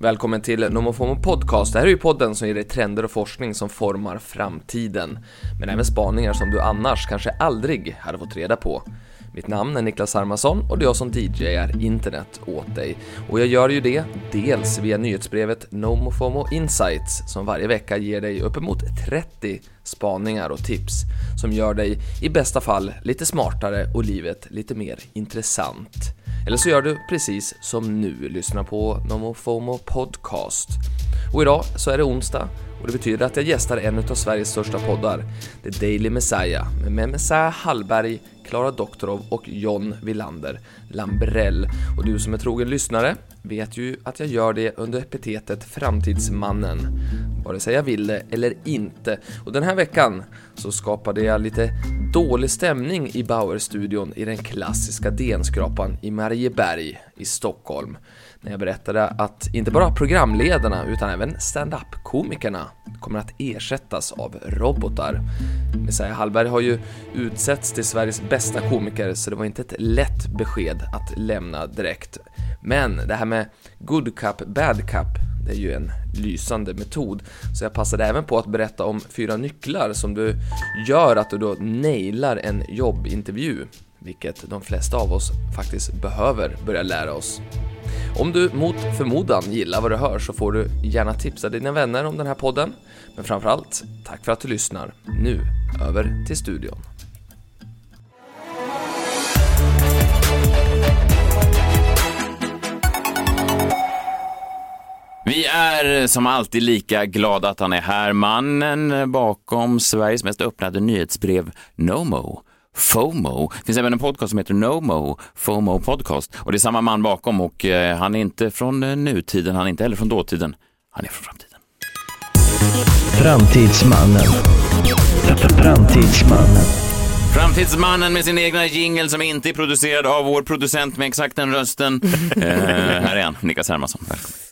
Välkommen till NomoFomo Podcast. Det här är ju podden som ger dig trender och forskning som formar framtiden. Men även spaningar som du annars kanske aldrig hade fått reda på. Mitt namn är Niklas Hermansson och det är jag som DJar internet åt dig. Och jag gör ju det dels via nyhetsbrevet NomoFomo Insights som varje vecka ger dig uppemot 30 spaningar och tips som gör dig i bästa fall lite smartare och livet lite mer intressant. Eller så gör du precis som nu, lyssnar på NomoFomo Podcast. Och idag så är det onsdag och det betyder att jag gästar en av Sveriges största poddar, The Daily Messiah, med Messiah Hallberg, Klara Doktorov och John Villander Lambrell. Och du som är trogen lyssnare vet ju att jag gör det under epitetet Framtidsmannen, vare sig jag vill det eller inte. Och den här veckan så skapade jag lite dålig stämning i Bauer-studion i den klassiska DN-skrapan i Marieberg i Stockholm när jag berättade att inte bara programledarna utan även stand-up-komikerna kommer att ersättas av robotar. Messiah Hallberg har ju utsetts till Sveriges bästa komiker så det var inte ett lätt besked att lämna direkt. Men det här med good cup, bad cup, det är ju en lysande metod. Så jag passade även på att berätta om fyra nycklar som du gör att du då nailar en jobbintervju, vilket de flesta av oss faktiskt behöver börja lära oss. Om du mot förmodan gillar vad du hör så får du gärna tipsa dina vänner om den här podden. Men framförallt, tack för att du lyssnar. Nu, över till studion. Vi är som alltid lika glada att han är här. Mannen bakom Sveriges mest öppnade nyhetsbrev Nomo. FOMO. Det finns även en podcast som heter NoMo, FOMO Podcast. Och det är samma man bakom och eh, han är inte från eh, nutiden, han är inte heller från dåtiden. Han är från framtiden. Framtidsmannen. Framtidsmannen. Framtidsmannen med sin egna jingle som inte är producerad av vår producent med exakt den rösten. eh, här är han, Niklas Hermansson. Välkommen.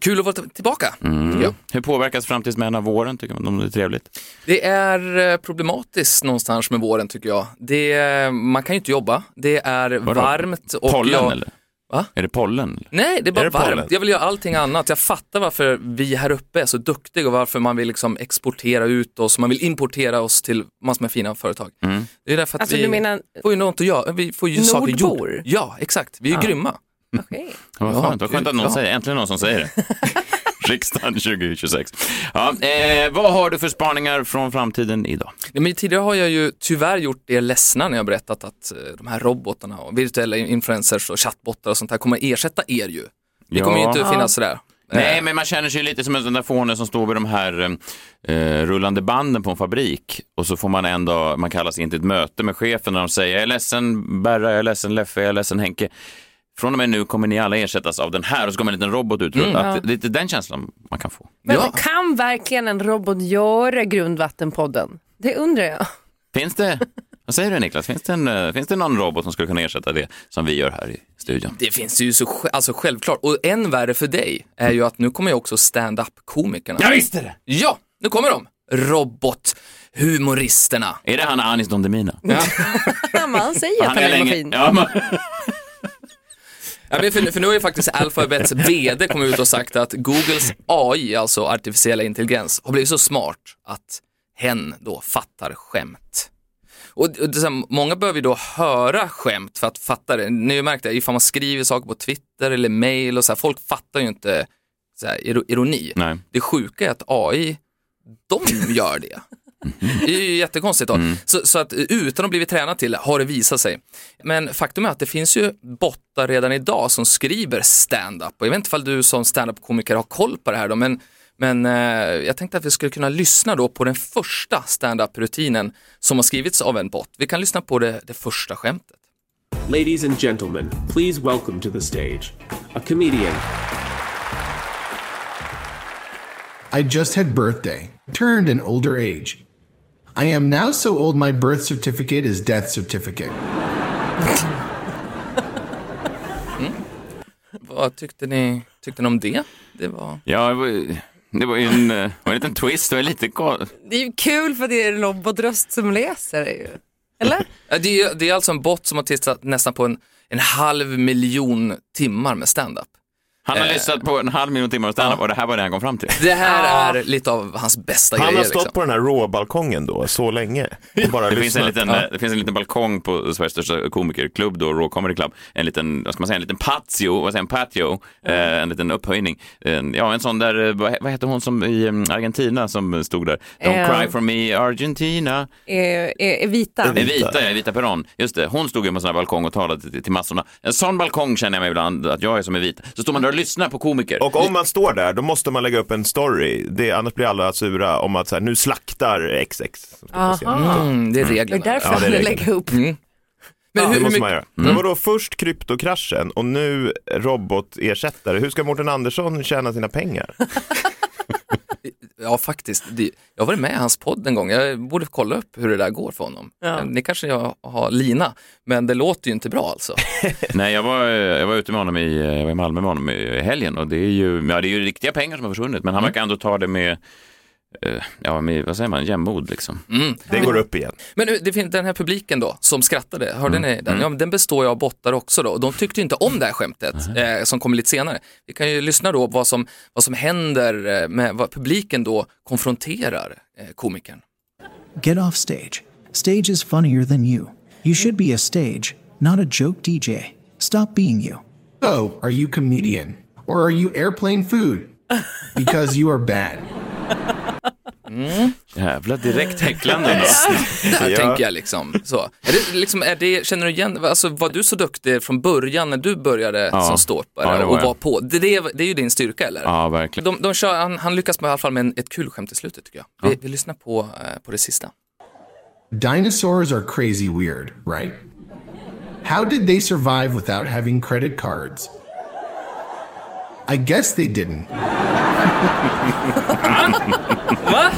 Kul att vara tillbaka. Mm. Ja. Hur påverkas framtidsmän av våren? Tycker man det är trevligt? Det är eh, problematiskt någonstans med våren tycker jag. Det, man kan ju inte jobba, det är Vadå? varmt och pollen jag... eller? Va? Är det pollen? Nej, det är bara Är det varmt. pollen? Jag vill göra allting annat. Jag fattar varför vi här uppe är så duktiga och varför man vill liksom exportera ut oss, man vill importera oss till massor med fina företag. Mm. Det är därför att Alltså vi menar, får ju något att göra, vi får ju saker gjort. Nordbor? Ja, exakt. Vi är ju grymma. Okej. Ja, vad Ja, skönt, vad skönt att någon ja. säger, äntligen någon som säger det. Riksdagen 2026. Ja, eh, vad har du för spaningar från framtiden idag? Nej, men tidigare har jag ju tyvärr gjort er ledsna när jag berättat att eh, de här robotarna och virtuella influencers och chattbottar och sånt här kommer ersätta er ju. Det kommer ju Ja. inte att finnas sådär. Nej, Eh, men man känner sig lite som en sån där fåne som står vid de här eh, rullande banden på en fabrik och så får man en dag, man kallas in till ett möte med chefen och de säger jag är ledsen Berra, jag är ledsen Leffe, jag är ledsen Henke. Från och med nu kommer ni alla ersättas av den här och så kommer en liten robot ut. Mm. att, det är lite den känslan man kan få. Men Ja. kan verkligen en robot göra Grundvattenpodden? Det undrar jag. Finns det, vad säger du Niklas, finns det, en, eh, finns det någon robot som skulle kunna ersätta det som vi gör här i studion? Det finns ju så alltså självklart. Och än värre för dig är ju att nu kommer ju också stand-up-komikerna. visste det! Ja, nu kommer de! Robot-humoristerna. Är det han Anis Don Demina? Ja, man säger att han är en maskin. Ja, man, Ja, men för, för nu har ju faktiskt Alphabets VD kommit ut och sagt att Googles AI, alltså artificiella intelligens, har blivit så smart att hen då fattar skämt. Och, och här, många behöver ju då höra skämt för att fatta det. Ni har ju märkt det, ifall man skriver saker på Twitter eller mail och så här, folk fattar ju inte här, iro- ironi. Nej. Det sjuka är att AI, de gör det. Det är ju jättekonstigt. Då. Så, så att utan att blivit tränad till har det visat sig. Men faktum är att det finns ju bottar redan idag som skriver stand-up. Och jag vet inte ifall du som stand-up-komiker har koll på det här då, men, men eh, jag tänkte att vi skulle kunna lyssna då på den första stand-up-rutinen som har skrivits av en bot. Vi kan lyssna på det, det första skämtet. Ladies and gentlemen, please welcome to the stage a comedian, I just had birthday, turned an older age. I am now so old my birth certificate is death certificate. Vad tyckte ni, tyckte ni om det? Det var... ja, det var- det var ju en, eh, det var en liten twist, det var lite Det är ju kul för det är en robotröst som läser det ju. Eller? Det är, det är alltså en bot som har tittat nästan på en, en halv miljon timmar med stand-up. Han har Eh. lyssnat på en halv miljon timmar av standup och det här var det han kom fram till. Det här är lite av hans bästa Han grejer. har stått liksom. på den här råbalkongen då så länge och bara Det finns, en liten, eh, det finns en liten balkong på Sveriges största komikerklubb, då, Raw Comedy Club. En liten, vad ska man säga, en liten patio, vad säger en patio, eh, en liten upphöjning. En, ja, en sån där, eh, vad, vad heter hon som i mm, Argentina som stod där? Don't Eh. cry for me Argentina. Är, är, är vita. Det är vita, ja, vita Peron. Just det, hon stod ju på en sån här balkong och talade till, till massorna. En sån balkong känner jag mig ibland att jag är som är vit. Så står man där och lyssnar på komiker. Och om man står där, då måste man lägga upp en story. Det, annars blir alla sura om att så här, nu slaktar XX. Mm, det är Det är reglerna. därför Ja, det är reglerna. lägga upp. Men det hur, hur måste man göra. Men vadå, först kryptokraschen och nu robotersättare. Hur ska Mårten Andersson tjäna sina pengar? Ja, faktiskt. Det, jag varit med i hans podd en gång. Jag borde kolla upp hur det där går för honom. Ja. Ni kanske jag har lina, men det låter ju inte bra alltså. Nej, jag var, jag var ute med honom i, jag var i Malmö med honom i helgen och det är ju, ja, det är ju riktiga pengar som har försvunnit, men han verkar ändå ta det med, eh, ja, med, vad säger man, jämnod liksom. Det går upp igen. Men det finns den här publiken då, som skrattade, hörde Mm. ni den? Ja, men den består ju av bottar också då. Och De tyckte ju inte om det här skämtet, eh, som kommer lite senare. Vi kan ju lyssna då vad som, vad som händer eh, med vad publiken då konfronterar eh, komikern. Get off stage. Stage is funnier than you. You should be a stage, not a joke DJ. Stop being you. So, are you comedian? Or are you airplane food? Because you are bad. Jävla direkt häcklande. ändå. Ja. tänker jag liksom. Så. Är det, liksom är det, känner du igen, alltså var du så duktig från början när du började Ja. som ståuppare Ja, var och jag. var på? Det, det, det är ju din styrka eller? Ja, verkligen. De, de kör, han, han lyckas med, i alla fall med en, ett kul skämt i slutet tycker jag. Vi, vi lyssnar på, eh, på det sista. Dinosaurs are crazy weird, right? How did they survive without having credit cards? I guess they didn't. Va?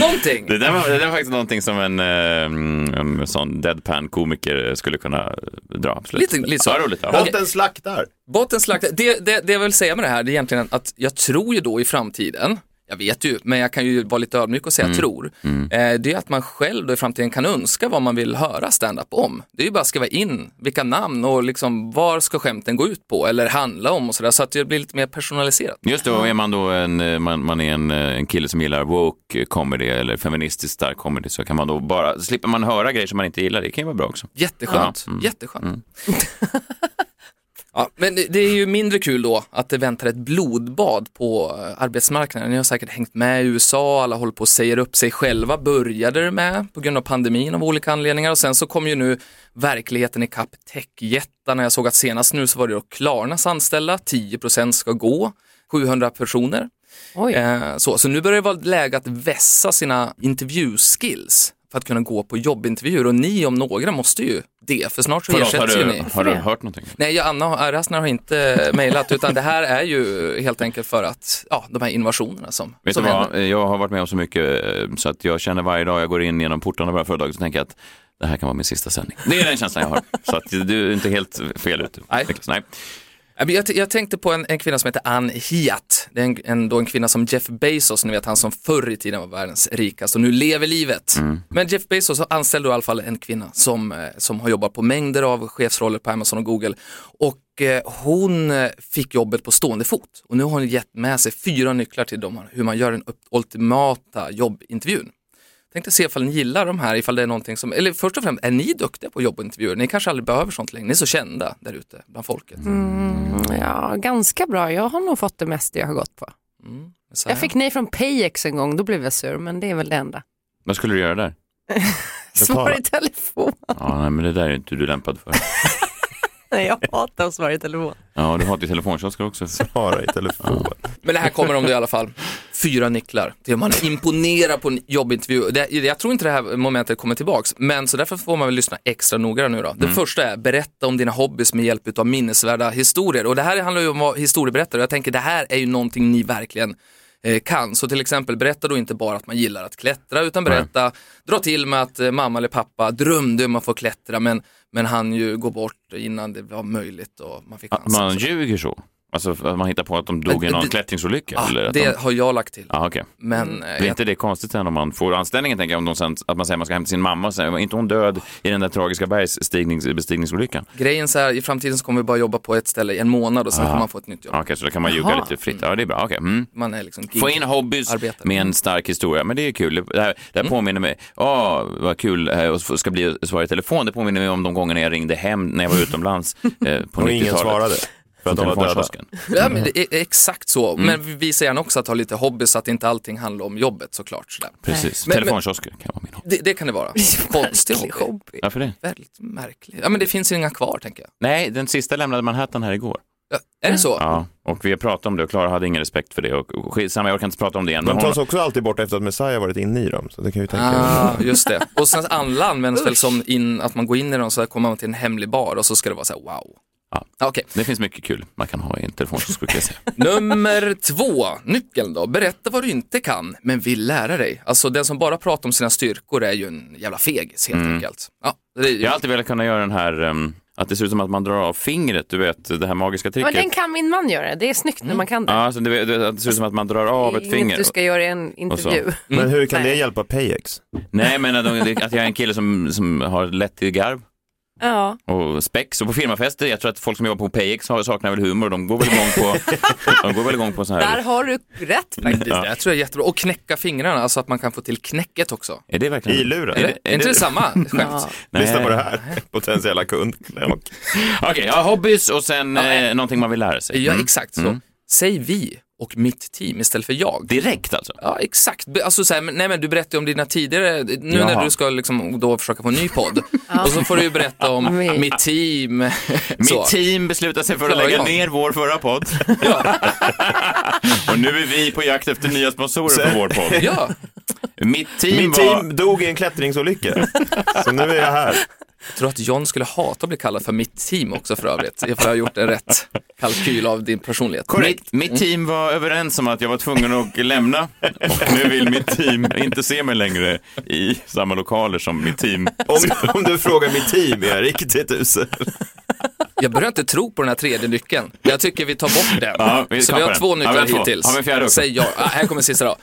Någonting! Det där, var, det där var faktiskt någonting som en, eh, en sån deadpan-komiker skulle kunna dra. Absolut. Lite- lite så. Ja, roligt. Ja. Botten slaktar. Botten slakt, det, det, det jag vill säga med det här det är egentligen att jag tror ju då i framtiden, jag vet ju, men jag kan ju vara lite ödmjuk och säga Mm. tror, eh, det är att man själv då i framtiden kan önska vad man vill höra stand-up om. Det är ju bara att skriva in vilka namn och liksom var ska skämten gå ut på eller handla om och sådär så att det blir lite mer personaliserat. Just det, och är man då en, eh, man, man är en, eh, en kille som gillar woke comedy eller feministiskt stark comedy så kan man då bara, slipper man höra grejer som man inte gillar, det kan ju vara bra också. Jätteskönt, Ja, mm. jätteskönt. Ja, men det- är ju mindre kul då att det väntar ett blodbad på eh, arbetsmarknaden. Ni har säkert hängt med i USA, alla håller på att säga upp sig själva, började det med på grund av pandemin av olika anledningar och sen så kommer ju nu verkligheten ikapp techjättarna. Jag såg att senast nu så var det då Klarnas anställda, 10% ska gå, 700 personer. Eh, så, så nu börjar det vara läge att vässa sina intervjuskills för att kunna gå på jobbintervjuer och ni om några måste ju det, för snart så Förlåt, har ersätts ju du, ni. har du hört någonting? Nej, jag, Anna Rassner har inte mejlat utan det här är ju helt enkelt för att, ja, de här innovationerna som, Vet du som händer. vad, jag har varit med om så mycket eh, så att jag känner varje dag jag går in genom portarna på det här företaget så tänker jag att det här kan vara min sista sändning. Det är den känslan jag har. Så att du är inte helt fel ute. Nej. Niklas. Nej. Jag, jag tänkte på en, en kvinna som heter Ann Hiat. Det är en, en, då en kvinna som Jeff Bezos, ni vet han som förr i tiden var världens rikaste och nu lever livet. Men Jeff Bezos anställde i alla fall en kvinna som, eh, som har jobbat på mängder av chefsroller på Amazon och Google. Och eh, hon eh, fick jobbet på stående fot. Och nu har hon gett med sig fyra nycklar till dem, hur man gör den ultimata jobbintervjun. Tänkte se ifall ni gillar de här, ifall det är någonting som, eller först och främst, är ni duktiga på jobbintervjuer? Ni kanske aldrig behöver sånt längre, ni är så kända där ute bland folket. Ja, ganska bra. Jag har nog fått det mesta jag har gått på. Här. Jag fick nej från Payex en gång, då blev jag sur, men det är väl det enda. Vad skulle du göra där? Svara i telefon. Ja, nej, men det där är inte du lämpad för. Nej, jag hatar att svara i telefon. Ja, du hatar ju telefonkiosker också. Svara i telefon. Men det här kommer om det i alla fall. Fyra nycklar till om man imponerar på en jobbintervju. Det, jag tror inte det här momentet kommer tillbaks, men så därför får man väl lyssna extra noga nu då. Det första är berätta om dina hobbys med hjälp av minnesvärda historier. Och det här handlar ju om att vara historieberättare. Jag tänker det här är ju någonting ni verkligen kan. Så till exempel berätta då inte bara att man gillar att klättra utan berätta, dra till med att eh, mamma eller pappa drömde om att få klättra men, men han ju gå bort innan det var möjligt och man fick chansen. man ljuger så. Alltså att man hittar på att de dog i Eh, någon det- klättringsolycka? Ja, eller att det de... har jag lagt till. Ja, okej. Men eh, Blir inte det konstigt sen om man får anställningen, tänker jag, om de sen, att man säger att man ska hämta sin mamma och säger, var inte hon död i den där tragiska bergsbestigningsolyckan? grejen så här, i framtiden så kommer vi bara jobba på ett ställe i en månad och sen Ah. kan man få ett nytt jobb. Ja, Okej, så då kan man ljuga Jaha. lite fritt. Ja, det är bra. Okej. Mm. Man är liksom Få in hobbys arbetare. med en stark historia, men det är kul. Det här, det här påminner mig, åh vad kul eh, och få- ska bli svara i telefon. Det påminner mig om de gångerna jag ringde hem när jag var utomlands eh, på Och ingen 90-talet. svarade. För att de var döda. Ja, men det är exakt så. Mm. Men vi visar gärna också att ha lite hobby så att inte allting handlar om jobbet såklart. Sådär. Precis, Men- telefonkiosker kan vara min hobby. Det, det kan det vara. Konstig hobby. hobby. Varför det? Väldigt märklig. Ja, men det finns ju inga kvar tänker jag. Nej, den sista lämnade Manhattan här igår. Ja, är det så? Ja, och vi har pratat om det och Klara hade ingen respekt för det. Och och skitsamma, jag orkar inte prata om det igen. Men De hon, tas också alltid bort efter att Messiah varit inne i dem. Så det kan ju tänka Ah, just det. Och sen alla används väl som in, att man går in i dem så kommer man till en hemlig bar och så ska det vara så här wow. Ja. Okej, det finns mycket kul man kan ha i en telefonkiosk, säga. nummer två, nyckeln då. Berätta vad du inte kan, men vill lära dig. Alltså den som bara pratar om sina styrkor är ju en jävla fegis helt enkelt. Ja, det är, Jag har alltid velat kunna göra den här, ehm, att det ser ut som att man drar av fingret, du vet, det här magiska Men tricket. den kan min man göra. Det är snyggt när man kan det. Ja, alltså, det, det, det ser ut som att man drar av ett finger. du ska göra i en intervju. det. Men hur kan Nej. det hjälpa Payex? Nej, men att jag är en kille som, som har lätt till garv Ja. och spex. Och på firmafester, jag tror att folk som jobbar på Payex har- saknar väl humor. De går väl igång på, de går väl igång på Där här... har du rätt faktiskt. det, det tror jag är jättebra. Och knäcka fingrarna, alltså att man kan få till knäcket också. Är det verkligen... I luren? Är, det, är inte det samma skämt? Nej. Lyssna på det här, potentiella kund. Och, Okej, ja, hobbys och sen eh, någonting man vill lära sig. Ja, Mm. exakt så. Säg vi och mitt team istället för jag. Direkt alltså? Ja, exakt. Alltså, så här, men, nej, men du berättade om dina tidigare, nu när Jaha. du ska liksom, då försöka få en ny podd. Och så får du ju berätta om Mitt. mitt team. Mitt team beslutar sig för att lägga ner vår förra podd. Ja, och nu är vi på jakt efter nya sponsorer för vår podd. ja. Mitt team Min var... team dog i en klättringsolycka. Så nu är jag här. Jag tror att John skulle hata att bli kallad för mitt team också för övrigt. Ifall jag har gjort en rätt kalkyl av din personlighet. Mitt, mitt team var överens om att jag var tvungen att lämna och nu vill mitt team inte se mig längre i samma lokaler som mitt team. Om, om du frågar mitt team är jag riktigt usel. Jag börjar inte tro på den här tredje nyckeln. Jag tycker vi tar bort den. Ja, vi så vi har två den. Ja, nycklar vi har två. hittills. Har vi en fjärde också? Säg ja. Ah, här kommer sista då.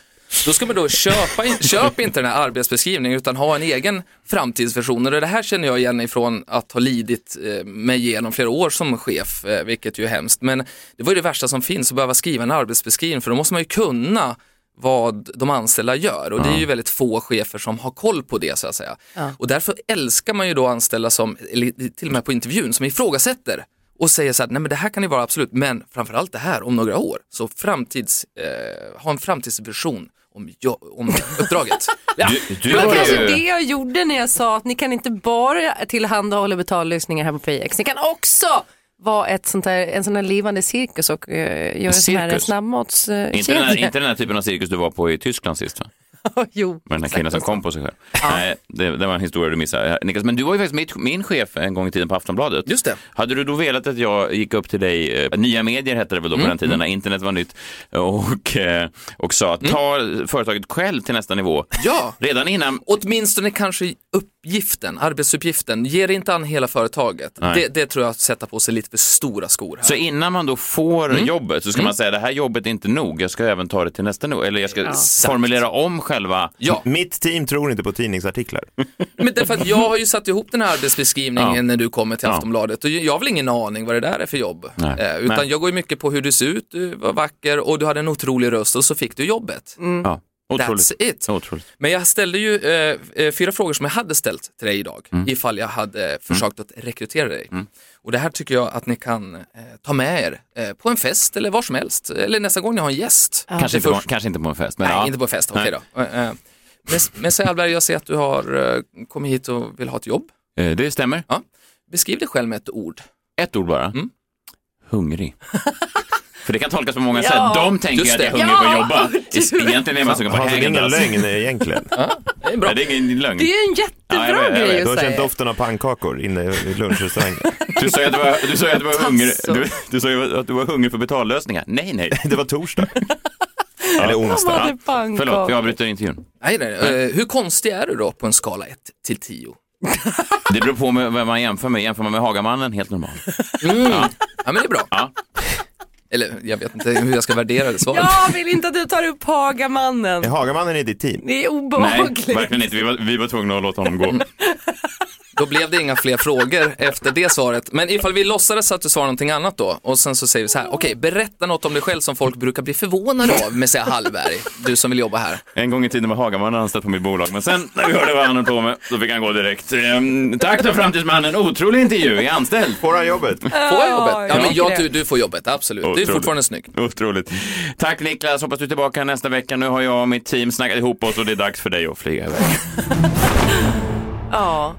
Då ska man då köpa, in, köp inte den här arbetsbeskrivningen utan ha en egen framtidsversion. Och det här känner jag igen ifrån att ha lidit eh, mig igenom flera år som chef, eh, vilket ju är hemskt. Men det var ju det värsta som finns, att behöva skriva en arbetsbeskrivning, för då måste man ju kunna vad de anställda gör och det är ju väldigt få chefer som har koll på det så att säga. Och därför älskar man ju då anställda som, eller till och med på intervjun, som ifrågasätter och säger så här, nej men det här kan ju vara absolut, men framförallt det här om några år. Så framtids, eh, ha en framtidsvision om, jo- om uppdraget. Ja. Du, du Det var kanske ju... det jag gjorde när jag sa att ni kan inte bara tillhandahålla betallösningar här på PayX. Ni kan också vara ett sånt här, en sån här livande cirkus och uh, göra sån här cirkus? snabbmatskedja. Inte den, här, inte den här typen av cirkus du var på i Tyskland sist va? Jo, Med den här killen som kom på sig själv. Nej, det, det var en historia du missade. Niklas, men du var ju faktiskt mitt, min chef en gång i tiden på Aftonbladet. Just det. Hade du då velat att jag gick upp till dig, eh, nya medier hette det väl då på Mm, den tiden när internet var nytt, och, eh, och sa ta företaget själv till nästa nivå. Ja. Redan innan, Åtminstone kanske uppgiften, arbetsuppgiften, ger inte an hela företaget. Det, det tror jag sätter på sig lite för stora skor här. så innan man då får Mm. jobbet så ska man säga det här jobbet är inte nog, jag ska även ta det till nästa nivå. Eller jag ska formulera om själva Ja, Mitt team tror inte på tidningsartiklar. men därför att jag har ju satt ihop den här arbetsbeskrivningen Ja. när du kommer till Ja. Aftonbladet och jag har väl ingen aning vad det där är för jobb. Nej. Eh, utan Nej. jag går ju mycket på hur du ser ut, du var vacker och du hade en otrolig röst och så fick du jobbet. Ja, otroligt. That's it. otroligt. Men jag ställde ju eh, eh, fyra frågor som jag hade ställt till dig idag, ifall jag hade försökt att rekrytera dig. Och det här tycker jag att ni kan eh, ta med er eh, på en fest eller var som helst, eller nästa gång ni har en gäst. Kanske, inte på, kanske inte på en fest. Men Nej, ja. inte på en fest, okej då. Eh, eh, Men, men säg Alberg, jag ser att du har eh, kommit hit och vill ha ett jobb. Eh, Det stämmer. Ja. Beskriv dig själv med ett ord. Ett ord bara. Mm. Hungrig. För det kan tolkas på många Ja. sätt. De tänker Just att jag är det. hungrig på att Ja, jobba. du- Egentligen är man sugen på Alltså, det är ingen lögn egentligen. Det är bra. Nej, det är ingen lögn. Det är en jättebra Ja, jag vet, jag vet. grej Du har att känt säga. doften av pannkakor inne i lunchrestaurangen. Du sa ju att du var, du sa att du var hungrig. Du, du sa ju att du var hungrig för betallösningar. Nej, nej. Det var torsdag. Eller onsdag. Förlåt, vi avbryter intervjun. Nej, nej, eh, hur konstig är du då på en skala 1 till 10? Det beror på med vem man jämför med. Jämför man med Hagamannen, helt normal. Ja, men det är bra. Ja. Eller jag vet inte hur jag ska värdera det svaret. Jag vill inte att du tar upp Hagamannen. Är Hagamannen i ditt team? Det är Nej, obehagligt. verkligen inte. Vi var, vi var tvungna att låta honom gå. Då blev det inga fler frågor efter det svaret. Men ifall vi låtsades att du svarar någonting annat då och sen så säger vi så här, okej, berätta något om dig själv som folk brukar bli förvånade av med säga Hallberg, du som vill jobba här. En gång i tiden var Hagamannen anställd på mitt bolag, men sen när vi hörde vad han höll på med, så fick han gå direkt. Ehm, tack då framtidsmannen, otrolig intervju, är anställd. Får han jobbet? Får jag jobbet? Ja, men jag du, du får jobbet, absolut. Du är Otroligt. fortfarande snygg. Otroligt. Tack Niklas, hoppas du är tillbaka nästa vecka. Nu har jag och mitt team snackat ihop oss och det är dags för dig att flyga iväg. Ja,